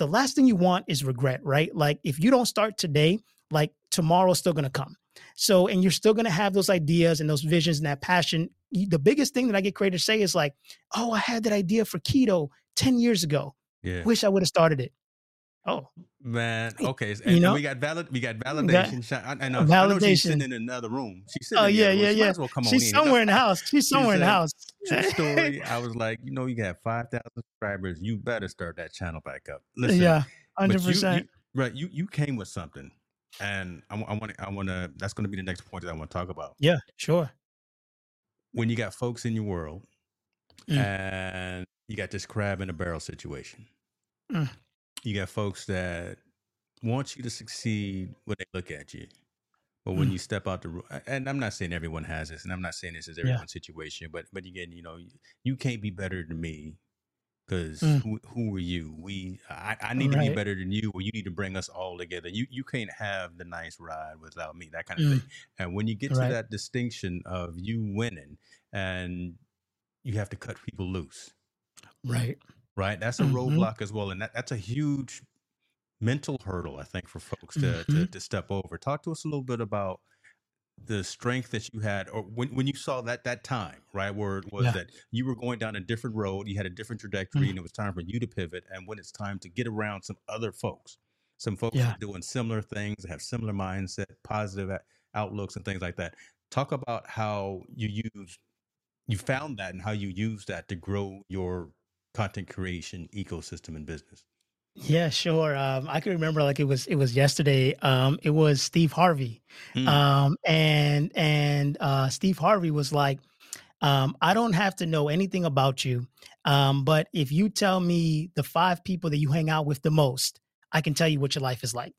S2: the last thing you want is regret, right? Like if you don't start today, like tomorrow's still going to come. So, and you're still going to have those ideas and those visions and that passion. The biggest thing that I get creators say is like, oh, I had that idea for keto 10 years ago. Yeah. Wish I would have started it. Oh
S1: man, okay. And, you know, we got valid, we got validation. That, I, know, validation. I know she's sitting in another room. She's sitting. Oh
S2: yeah, yeah, yeah. Well come she's somewhere in, in the house. She's somewhere in the house.
S1: True story. I was like, you know, you got five thousand subscribers. You better start that channel back up. Listen,
S2: yeah, hundred percent.
S1: Right, you you came with something and I want I want to that's going to be the next point that I want to talk about.
S2: Yeah, sure.
S1: When you got folks in your world mm. and you got this crab in a barrel situation. Mm. You got folks that want you to succeed when they look at you. But when mm. you step out the and I'm not saying everyone has this, and I'm not saying this is everyone's yeah. situation, but but again, you know, you can't be better than me because mm. who, who are you? We I, I need right. to be better than you, or you need to bring us all together. You you can't have the nice ride without me, that kind of mm. thing. And when you get right. to that distinction of you winning, and you have to cut people loose,
S2: right?
S1: Right. That's a mm-hmm. roadblock as well, and that, that's a huge mental hurdle, I think, for folks to, mm-hmm. to to step over. Talk to us a little bit about the strength that you had or when, when you saw that that time right where it was yeah. that you were going down a different road you had a different trajectory mm-hmm. and it was time for you to pivot and when it's time to get around some other folks some folks yeah. doing similar things have similar mindset positive outlooks and things like that talk about how you use you found that and how you use that to grow your content creation ecosystem and business
S2: yeah, sure. Um, I can remember like it was it was yesterday. Um, it was Steve Harvey, mm. um, and and uh, Steve Harvey was like, um, "I don't have to know anything about you, um, but if you tell me the five people that you hang out with the most, I can tell you what your life is like."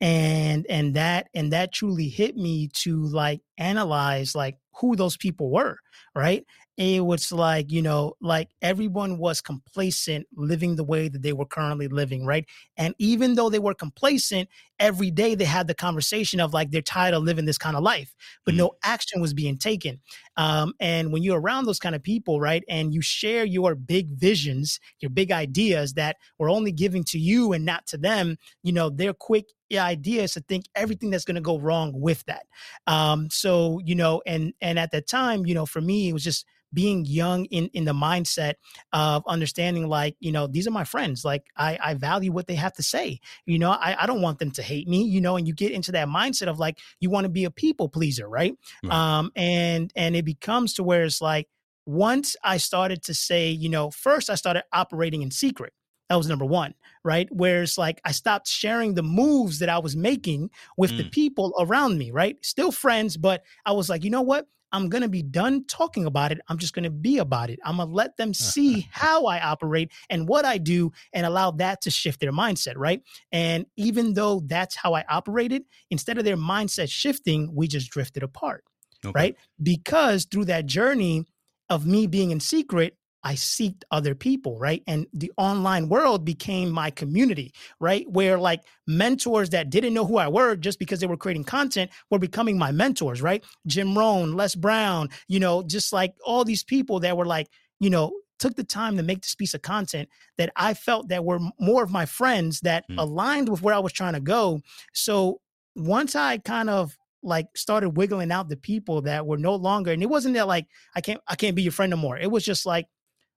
S2: And and that and that truly hit me to like analyze like who those people were, right? It was like you know like everyone was complacent living the way that they were currently living right? And even though they were complacent every day they had the conversation of like they're tired of living this kind of life but no mm. action was being taken. Um, and when you're around those kind of people right and you share your big visions your big ideas that were only given to you and not to them you know they're quick ideas to think everything that's going to go wrong with that. Um, so you know and and at that time you know for me it was just being young in in the mindset of understanding like you know these are my friends like i i value what they have to say you know i, I don't want them to hate me you know and you get into that mindset of like you want to be a people pleaser right um and and it becomes to where it's like once i started to say you know first i started operating in secret that was number one, right? Whereas like I stopped sharing the moves that I was making with mm. the people around me, right? Still friends, but I was like, you know what? I'm going to be done talking about it. I'm just going to be about it. I'm going to let them see how I operate and what I do and allow that to shift their mindset, right? And even though that's how I operated, instead of their mindset shifting, we just drifted apart, okay. right? Because through that journey of me being in secret, I seeked other people, right? And the online world became my community, right? Where like mentors that didn't know who I were just because they were creating content were becoming my mentors, right? Jim Rohn, Les Brown, you know, just like all these people that were like, you know, took the time to make this piece of content that I felt that were more of my friends that mm. aligned with where I was trying to go. So once I kind of like started wiggling out the people that were no longer and it wasn't that like I can't I can't be your friend no more. It was just like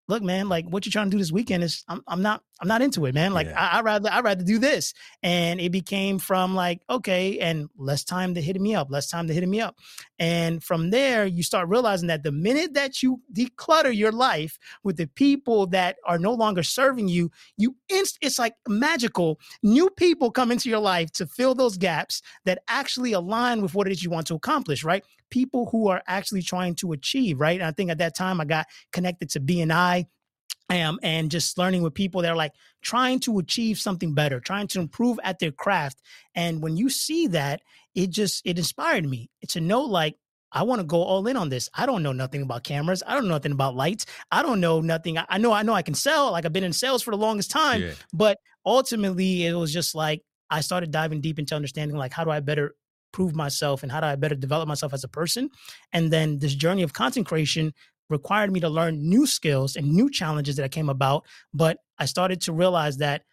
S2: look, man, like what you're trying to do this weekend is I'm, I'm not I'm not into it, man. Like yeah. I, I rather I rather do this. And it became from like, okay, and less time to hitting me up, less time to hitting me up. And from there, you start realizing that the minute that you declutter your life with the people that are no longer serving you, you inst- it's like magical. New people come into your life to fill those gaps that actually align with what it is you want to accomplish, right? People who are actually trying to achieve, right? And I think at that time I got connected to BNI um, and just learning with people that are like trying to achieve something better, trying to improve at their craft. And when you see that, it just it inspired me to know like I want to go all in on this. I don't know nothing about cameras. I don't know nothing about lights. I don't know nothing. I know I know I can sell. Like I've been in sales for the longest time, yeah. but ultimately it was just like I started diving deep into understanding like how do I better prove myself and how do I better develop myself as a person? And then this journey of content creation required me to learn new skills and new challenges that I came about. But I started to realize that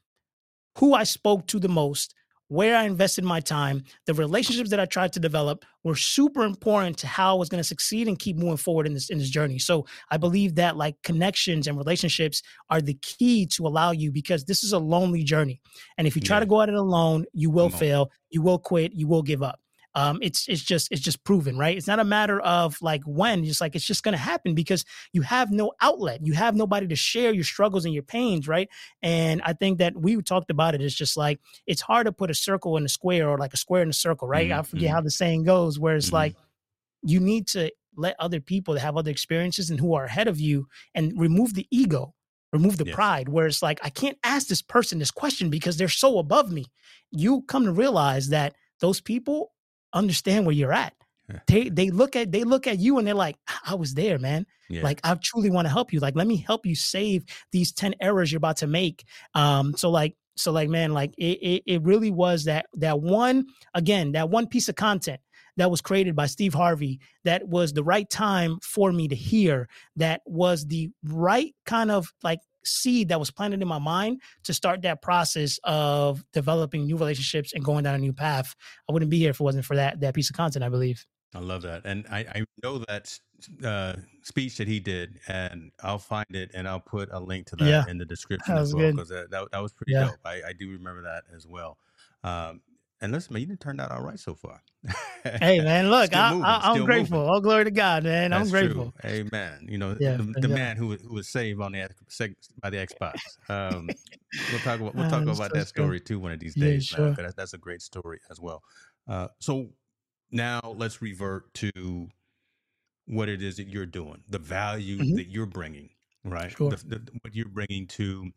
S2: who I spoke to the most, where I invested my time, the relationships that I tried to develop were super important to how I was going to succeed and keep moving forward in this in this journey. So I believe that like connections and relationships are the key to allow you because this is a lonely journey. And if you try yeah. to go at it alone, you will fail, you will quit, you will give up um, it's it's just it's just proven, right? It's not a matter of like when, just like it's just going to happen because you have no outlet, you have nobody to share your struggles and your pains, right? And I think that we talked about it. It's just like it's hard to put a circle in a square or like a square in a circle, right? Mm-hmm. I forget mm-hmm. how the saying goes, where it's mm-hmm. like you need to let other people that have other experiences and who are ahead of you and remove the ego remove the yes. pride where it's like i can't ask this person this question because they're so above me you come to realize that those people understand where you're at. Yeah. They they look at they look at you and they're like, I was there, man. Yeah. Like I truly want to help you. Like let me help you save these 10 errors you're about to make. Um, so like so like man, like it, it it really was that that one again, that one piece of content that was created by Steve Harvey that was the right time for me to hear that was the right kind of like seed that was planted in my mind to start that process of developing new relationships and going down a new path. I wouldn't be here if it wasn't for that that piece of content. I believe.
S1: I love that, and I, I know that uh, speech that he did, and I'll find it and I'll put a link to that yeah, in the description as well because that, that, that was pretty yeah. dope. I, I do remember that as well. Um, and listen, man, you didn't out all right so far.
S2: hey, man, look, I, am grateful. Moving. All glory to God, man. That's I'm grateful.
S1: True. Amen. You know, yeah, the, the man who who was saved on the by the Xbox. Um, we'll talk about we'll talk about that story too one of these days, yeah, sure. man. that's a great story as well. Uh, so now let's revert to what it is that you're doing, the value mm-hmm. that you're bringing, right? Sure. The, the, what you're bringing to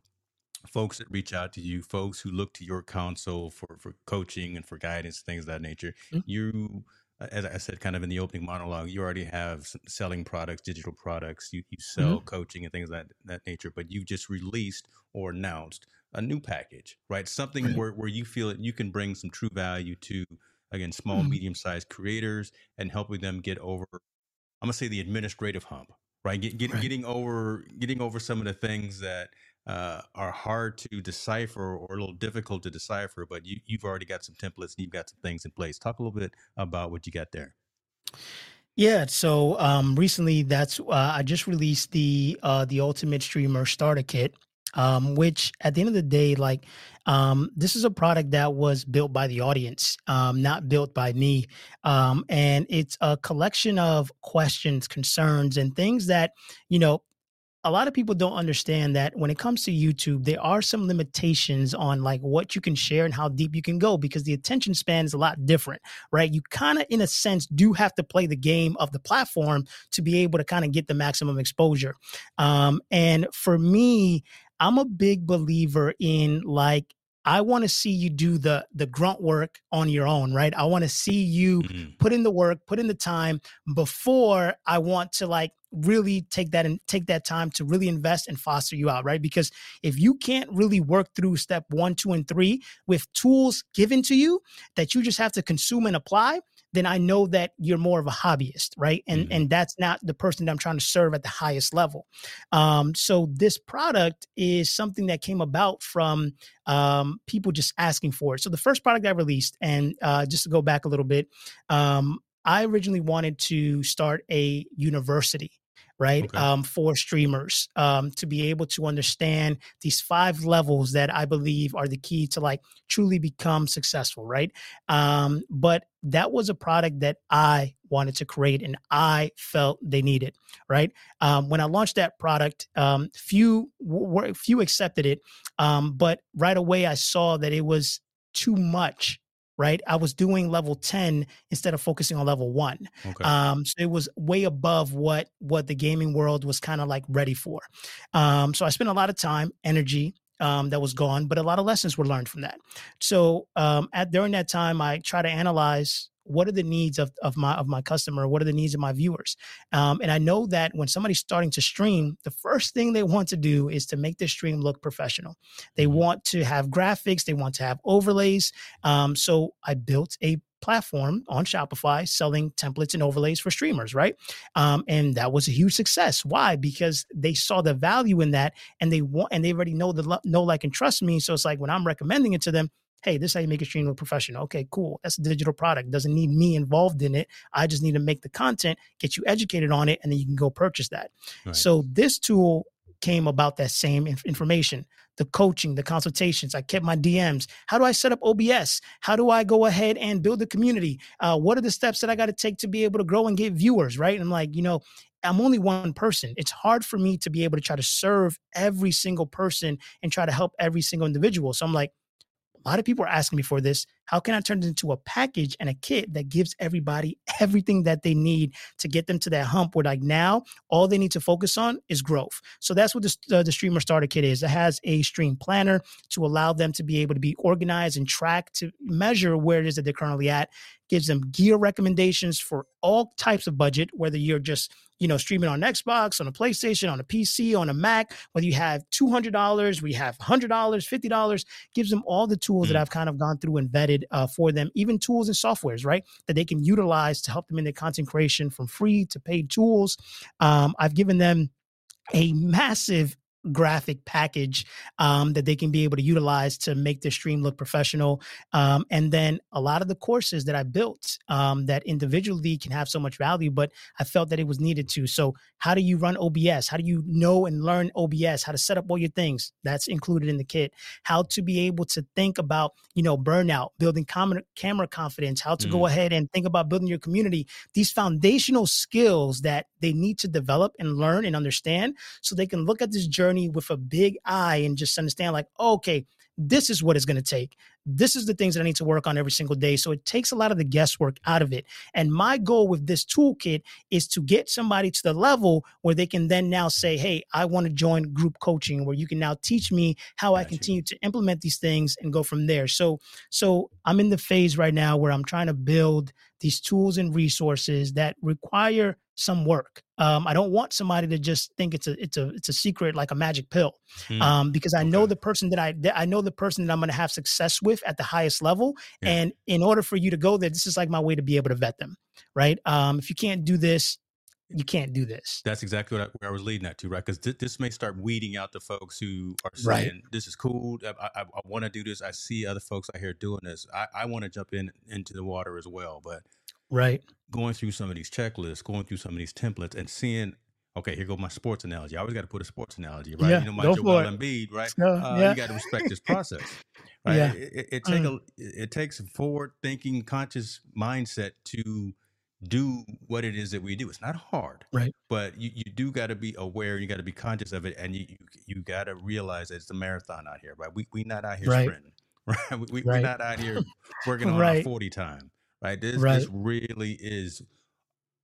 S1: folks that reach out to you, folks who look to your counsel for for coaching and for guidance, things of that nature. Mm-hmm. You, as I said, kind of in the opening monologue, you already have selling products, digital products. You you sell mm-hmm. coaching and things of that that nature, but you just released or announced a new package, right? Something right. where where you feel that you can bring some true value to again small, mm-hmm. medium sized creators and helping them get over. I'm gonna say the administrative hump, right? Get, get, right. Getting over getting over some of the things that uh, are hard to decipher or a little difficult to decipher, but you, you've already got some templates and you've got some things in place. Talk a little bit about what you got there.
S2: Yeah, so um, recently that's uh, I just released the uh, the Ultimate Streamer Starter Kit, um, which at the end of the day, like um, this is a product that was built by the audience, um, not built by me, um, and it's a collection of questions, concerns, and things that you know a lot of people don't understand that when it comes to YouTube, there are some limitations on like what you can share and how deep you can go because the attention span is a lot different, right? You kind of, in a sense, do have to play the game of the platform to be able to kind of get the maximum exposure. Um, and for me, I'm a big believer in like I want to see you do the the grunt work on your own, right? I want to see you mm-hmm. put in the work, put in the time before I want to like really take that and take that time to really invest and foster you out, right? Because if you can't really work through step 1, 2 and 3 with tools given to you that you just have to consume and apply, then I know that you're more of a hobbyist, right? And mm-hmm. and that's not the person that I'm trying to serve at the highest level. Um, so this product is something that came about from um, people just asking for it. So the first product I released, and uh, just to go back a little bit, um, I originally wanted to start a university right? Okay. Um, for streamers um, to be able to understand these five levels that I believe are the key to like truly become successful, right? Um, but that was a product that I wanted to create and I felt they needed, right? Um, when I launched that product, um, few were, few accepted it, um, but right away I saw that it was too much right? I was doing level 10 instead of focusing on level one. Okay. Um, so it was way above what what the gaming world was kind of like ready for. Um, so I spent a lot of time, energy, um, that was gone, but a lot of lessons were learned from that. So um, at during that time, I try to analyze what are the needs of, of my of my customer what are the needs of my viewers um, and i know that when somebody's starting to stream the first thing they want to do is to make their stream look professional they mm-hmm. want to have graphics they want to have overlays um, so i built a platform on Shopify selling templates and overlays for streamers, right? Um, and that was a huge success. Why? Because they saw the value in that, and they want, and they already know the know, like, and trust me. So it's like when I'm recommending it to them, hey, this is how you make a stream look professional. Okay, cool. That's a digital product. Doesn't need me involved in it. I just need to make the content, get you educated on it, and then you can go purchase that. Right. So this tool came about that same information the coaching, the consultations. I kept my DMs. How do I set up OBS? How do I go ahead and build a community? Uh, what are the steps that I got to take to be able to grow and get viewers? Right. And I'm like, you know, I'm only one person. It's hard for me to be able to try to serve every single person and try to help every single individual. So I'm like, a lot of people are asking me for this. How can I turn it into a package and a kit that gives everybody everything that they need to get them to that hump where like now all they need to focus on is growth. So that's what the, uh, the streamer starter kit is. It has a stream planner to allow them to be able to be organized and track to measure where it is that they're currently at. Gives them gear recommendations for all types of budget, whether you're just you know, streaming on Xbox, on a PlayStation, on a PC, on a Mac, whether you have $200, we have $100, $50, gives them all the tools mm. that I've kind of gone through and vetted uh, for them, even tools and softwares, right? That they can utilize to help them in their content creation from free to paid tools. Um, I've given them a massive graphic package um, that they can be able to utilize to make their stream look professional. Um, and then a lot of the courses that I built um, that individually can have so much value, but I felt that it was needed to. So, how do you run OBS? How do you know and learn OBS? How to set up all your things? That's included in the kit. How to be able to think about, you know, burnout, building camera, camera confidence, how to mm. go ahead and think about building your community. These foundational skills that they need to develop and learn and understand so they can look at this journey journey with a big eye and just understand like, okay, this is what it's going to take. This is the things that I need to work on every single day. So it takes a lot of the guesswork out of it. And my goal with this toolkit is to get somebody to the level where they can then now say, Hey, I want to join group coaching where you can now teach me how Got I continue you. to implement these things and go from there. So, so I'm in the phase right now where I'm trying to build these tools and resources that require some work. Um, I don't want somebody to just think it's a it's a it's a secret like a magic pill, mm. um, because I okay. know the person that I that I know the person that I'm going to have success with at the highest level, yeah. and in order for you to go there, this is like my way to be able to vet them, right? Um, if you can't do this, you can't do this.
S1: That's exactly what I, where I was leading that to, right? Because th- this may start weeding out the folks who are saying, right. "This is cool. I, I, I want to do this. I see other folks out here doing this. I, I want to jump in into the water as well." But
S2: Right.
S1: Going through some of these checklists, going through some of these templates, and seeing, okay, here go my sports analogy. I always got to put a sports analogy, right?
S2: Yeah,
S1: you know, my
S2: go
S1: Joel. Embiid, right?
S2: Uh,
S1: yeah. You got to respect this process, right?
S2: Yeah.
S1: It, it, it take
S2: Mm.
S1: a it takes a forward thinking, conscious mindset to do what it is that we do. It's not hard,
S2: Right.
S1: but you, you do got to be aware. You got to be conscious of it, and you you, you got to realize that it's a marathon out here, right? We we not out here
S2: Right.
S1: sprinting, right? We, we, we're
S2: Right.
S1: not out here working on our forty time, right? This
S2: Right.
S1: this really is.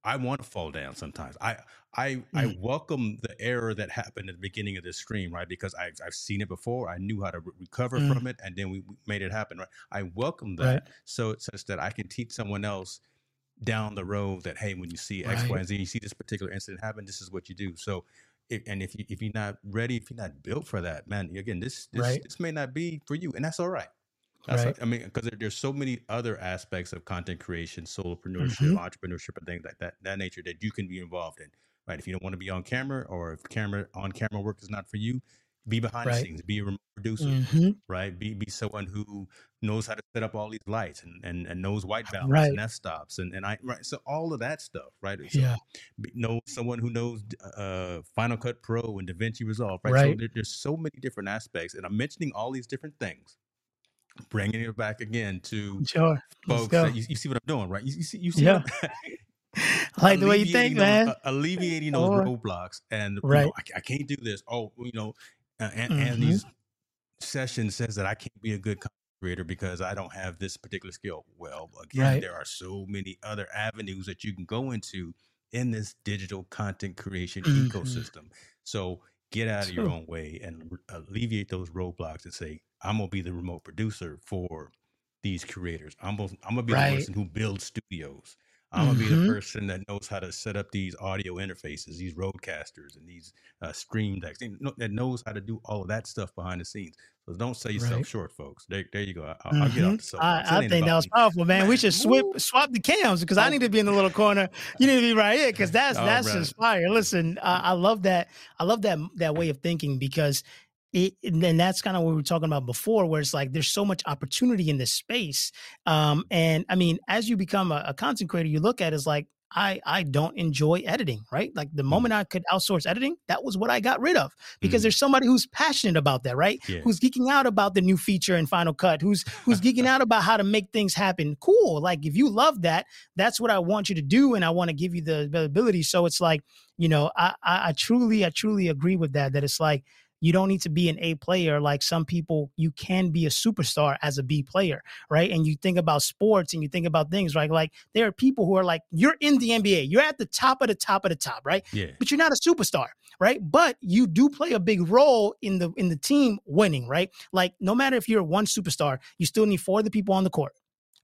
S1: I want to fall down sometimes. I I I
S2: Mm.
S1: welcome the error that happened at the beginning of this stream, right? Because I've I've seen it before. I knew how to re- recover
S2: Mm.
S1: from it, and then we made it happen, right? I welcome
S2: Right.
S1: that, so it's such that I can teach someone else down the road that hey, when you see X, Y,
S2: Right.
S1: and Z, you see this particular incident happen, this is what you do. So, if, and if you if you're not ready, if you're not built for that, man, again, this this
S2: Right.
S1: this may not be for you, and that's all right. That's
S2: Right.
S1: I mean, because there, there's so many other aspects of content creation, solopreneurship,
S2: hmm
S1: entrepreneurship, and things like that, that nature that you can be involved in. Right. If you don't want to be on camera, or if camera on camera work is not for you, be behind the scenes, be a remote producer,
S2: hmm
S1: right? Be be someone who knows how to set up all these lights and and, and knows white balance
S2: Right.
S1: and f stops and and I right. So all of that stuff, right? So
S2: Yeah.
S1: be- know someone who knows uh Final Cut Pro and DaVinci Resolve, right? So there, there's so many different aspects, and I'm mentioning all these different things, bringing it back again to
S2: Sure.
S1: Folks you, you see what I'm doing, right? You, you see you see
S2: Yeah.
S1: I'm
S2: like the way you think,
S1: those
S2: man.
S1: uh, alleviating those
S2: Or
S1: roadblocks and you
S2: right.
S1: know I, I can't do this oh you know uh, and,
S2: hmm
S1: Anthony's session says that I can't be a good creator because I don't have this particular skill well again
S2: Right.
S1: there are so many other avenues that you can go into in this digital content creation
S2: hmm
S1: ecosystem so get out of your own way and alleviate those roadblocks and say I'm gonna be the remote producer for these creators I'm gonna, I'm gonna be the person who builds studios I'm gonna be the
S2: hmm
S1: person that knows how to set up these audio interfaces, these RODECasters, and these uh, stream decks, that knows how to do all of that stuff behind the scenes. So don't sell yourself
S2: Right.
S1: short, folks. There, there you go. I, I'll, I'll get off the.
S2: I, I think that was
S1: me,
S2: powerful, man. We should swip swap the cams because I
S1: Oh,
S2: need to be in the little corner. You need to be right here because that's
S1: all
S2: that's
S1: right.
S2: inspired. Listen, I, I love that. I love that that way of thinking because it and that's kind of what we were talking about before, where it's like there's so much opportunity in this space. Um, and I mean, as you become a, a content creator, you look at it as like I I don't enjoy editing, right? Like the
S1: Mm,
S2: moment I could outsource editing, that was what I got rid of because
S1: mm,
S2: there's somebody who's passionate about that, right?
S1: yeah.
S2: Who's geeking out about the new feature in Final Cut, who's who's geeking out about how to make things happen. Cool. Like if you love that, that's what I want you to do, and I want to give you the ability. So it's like, you know, I, I I truly, I truly agree with that. That it's like you don't need to be an A player like some people. You can be a superstar as a B player, right? And you think about sports and you think about things, right? Like there are people who are like, you're in the NBA, you're at the top of the top of the top, right?
S1: Yeah.
S2: but you're not a superstar right but you do play a big role in the in the team winning right like no matter if you're one superstar you still need four of the people on the court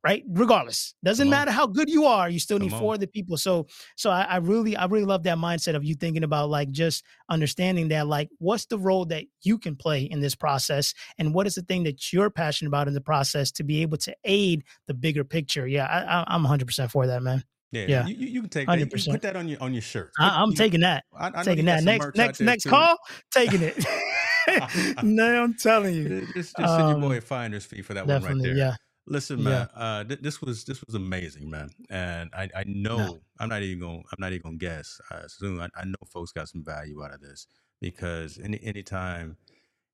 S2: right regardless doesn't
S1: Come on.
S2: matter how good you are you still need
S1: Come
S2: four
S1: on.
S2: of the people so so I, I really i really love that mindset of you thinking about like just understanding that like what's the role that you can play in this process and what is the thing that you're passionate about in the process to be able to aid the bigger picture yeah I, i'm 100% for that man
S1: Yeah.
S2: yeah
S1: You, you can take that. You put that on your on your shirt. Put,
S2: I, i'm
S1: you,
S2: taking that
S1: I, I
S2: taking that next next next
S1: too.
S2: call taking it no i'm telling you
S1: Just, just send your boy
S2: um
S1: a finder's fee for that one right there.
S2: yeah
S1: Listen,
S2: yeah
S1: man, uh, th- this was this was amazing, man, and I I
S2: no
S1: know I'm not even gonna I'm not even gonna guess. Uh, soon, I, I know folks got some value out of this because any anytime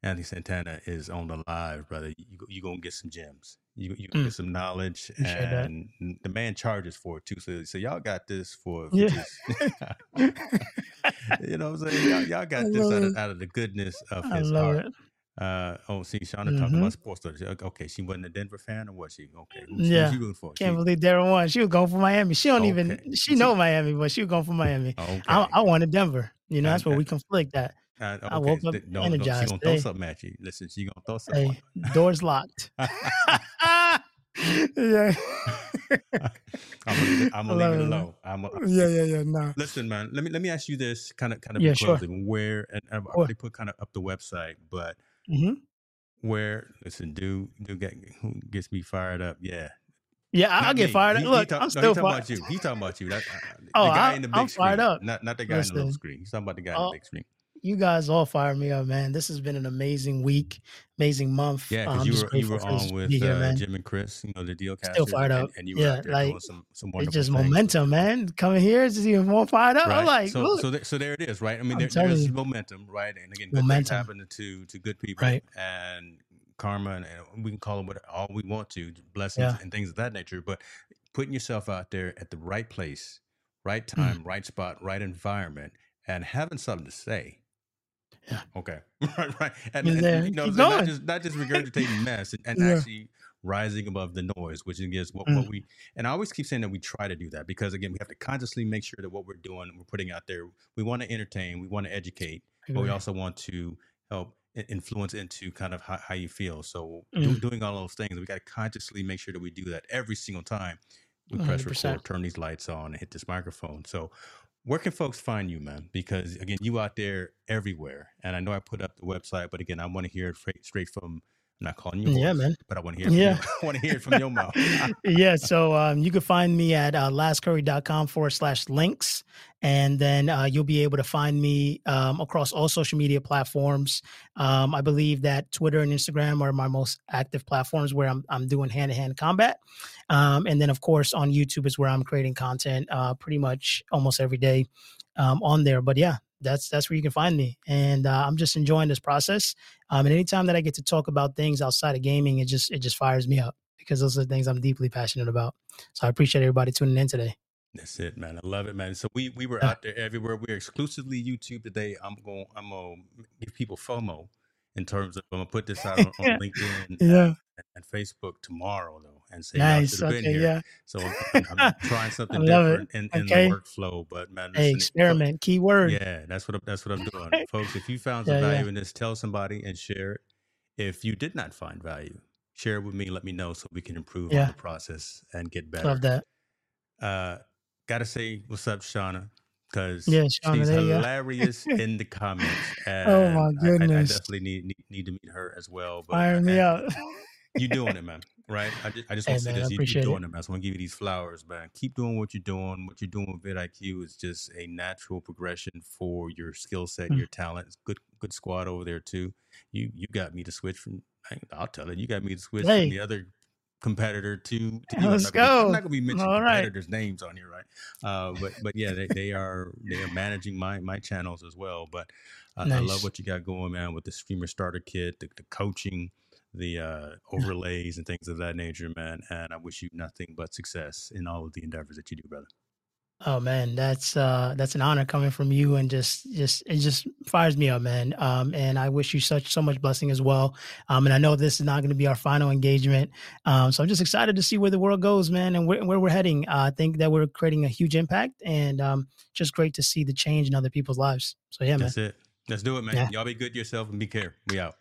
S1: Anthony Santana is on the live, brother, you you gonna get some gems. You you
S2: mm,
S1: get some knowledge, and the man charges for it too. So so y'all got this for for
S2: yeah
S1: you know what I'm saying. Y'all, y'all
S2: i
S1: got this out of out of the goodness of
S2: i
S1: his heart.
S2: it
S1: Uh oh, see, Shauna talking about sports. Story. She- Okay, she wasn't a Denver fan, or was she? Okay, who's who's
S2: yeah
S1: she rooting for?
S2: can't
S1: She
S2: believe Denver won. She was going for Miami. She don't even
S1: okay.
S2: she
S1: She
S2: know Miami, but she was going for Miami. I
S1: okay.
S2: I wanted Denver. You know, that's where we conflict at.
S1: uh,
S2: I
S1: okay.
S2: woke up
S1: th- No, no, she
S2: energized
S1: gonna throw
S2: today.
S1: something at you. Listen, she gonna throw something.
S2: Hey, doors locked. yeah.
S1: I'm gonna leave it, I'm
S2: I
S1: gonna
S2: love
S1: leave it
S2: it, man.
S1: alone. I'm
S2: Yeah, yeah, yeah. Nah.
S1: listen, man. Let me let me ask you this, kind of kind of
S2: Yeah,
S1: in
S2: sure.
S1: closing. Where and I've
S2: Sure.
S1: already put kind of up the website, but
S2: hmm
S1: where listen, do do get who gets me fired up? Yeah,
S2: Yeah, I, I'll
S1: not
S2: get
S1: me.
S2: fired.
S1: He, he
S2: Look,
S1: talk,
S2: I'm
S1: no, he
S2: still
S1: talking
S2: fired.
S1: about you. He's talking about you. That, uh,
S2: Oh,
S1: the guy
S2: I,
S1: in the
S2: I'm
S1: big
S2: fired
S1: screen,
S2: up.
S1: not not the guy in the little screen. He's talking about the guy in the
S2: oh,
S1: big screen.
S2: You guys all fired me up, man. This has been an amazing week, amazing month.
S1: Yeah, because
S2: I'm
S1: you were you were on with
S2: here,
S1: uh. Jim and Chris, you know the deal.
S2: Still
S1: Dealcasters,
S2: fired
S1: and,
S2: up.
S1: and you were
S2: Yeah, like
S1: doing some some
S2: it's just
S1: things.
S2: momentum, man. Coming here is even more fired up. I'm like,
S1: So so there, so there it is, right? I mean, there, there's momentum, right? And again, good things
S2: momentum.
S1: happen to to good people,
S2: Right.
S1: and karma, and, and we can call it what all we want to, blessings
S2: Yeah.
S1: and things of that nature. But putting yourself out there at the right place, right mm. time, mm. right spot, right environment, and having something to say.
S2: Yeah.
S1: Okay. right. Right. And, and you know, so not just not just regurgitating mess and, and yeah. actually rising above the noise, which is what, mm. what we and I always keep saying that we try to do that because again we have to consciously make sure that what we're doing, we're putting out there, we want to entertain, we want to educate, but we also want to help influence into kind of how, how you feel. So mm. do, doing all those things, we got to consciously make sure that we do that every single time we press 100%. record, turn these lights on, and hit this microphone. So where can folks find you, man? Because again, you out there everywhere, and I know I put up the website, but again, I want to hear it straight from I'm not calling you,
S2: yeah, man.
S1: But I want to hear. yeah, I want to hear it from your mouth.
S2: yeah, so um, you can find me at uh, LasCurry.com forward slash links, and then uh, you'll be able to find me um, across all social media platforms. Um, I believe that Twitter and Instagram are my most active platforms where I'm I'm doing hand to hand combat, um, and then of course on YouTube is where I'm creating content uh, pretty much almost every day um, on there. But yeah, that's that's where you can find me. And uh, I'm just enjoying this process. Um, and anytime that I get to talk about things outside of gaming, it just it just fires me up because those are the things I'm deeply passionate about. So I appreciate everybody tuning in today.
S1: That's it, man. I love it, man. So we we were yeah. out there everywhere. We're exclusively YouTube today. I'm going. I'm gonna give people FOMO in terms of I'm gonna put this out on, on LinkedIn yeah. and, and, Facebook tomorrow though, and say nice. y'all okay, Yeah. So I'm, I'm trying something different in, in okay. the workflow. But man,
S2: hey, experiment, folks, keyword.
S1: Yeah, that's what I'm, that's what I'm doing, folks. If you found some yeah, value yeah. in this, tell somebody and share it. If you did not find value, share it with me. Let me know so we can improve on the process and get better.
S2: Love that.
S1: Uh, gotta say, what's up, Shauna? because yeah, she's hilarious in the comments.
S2: oh my goodness! I, I,
S1: definitely need, need, need to meet her as well.
S2: But Fire me up.
S1: You doing it, man. Right? I just, I just want to say this. You, are doing it. it, man. So I want to give you these flowers, man. Keep doing what you're doing. What you're doing with vidIQ is just a natural progression for your skill set, mm. your talent. It's good, good squad over there too. You, you got me to switch from. I'll tell it. You got me to switch hey. from the other competitor to, to
S2: let's
S1: I'm
S2: go. Gonna,
S1: I'm not gonna be mentioning All competitors' right. names on here, right? Uh, but but yeah, they, they are they are managing my my channels as well. But uh, nice. I love what you got going, man, with the streamer starter kit, the, the coaching, the uh, overlays, and things of that nature, man. And I wish you nothing but success in all of the endeavors that you do, brother.
S2: Oh man, that's uh that's an honor coming from you and just just it just fires me up, man. Um and I wish you such so much blessing as well. Um and I know this is not going to be our final engagement. Um so I'm just excited to see where the world goes, man, and where, where we're heading. Uh, I think that we're creating a huge impact and um just great to see the change in other people's lives. So yeah, man.
S1: That's it. Let's do it, man. Yeah. Y'all be good yourself and be care. We out.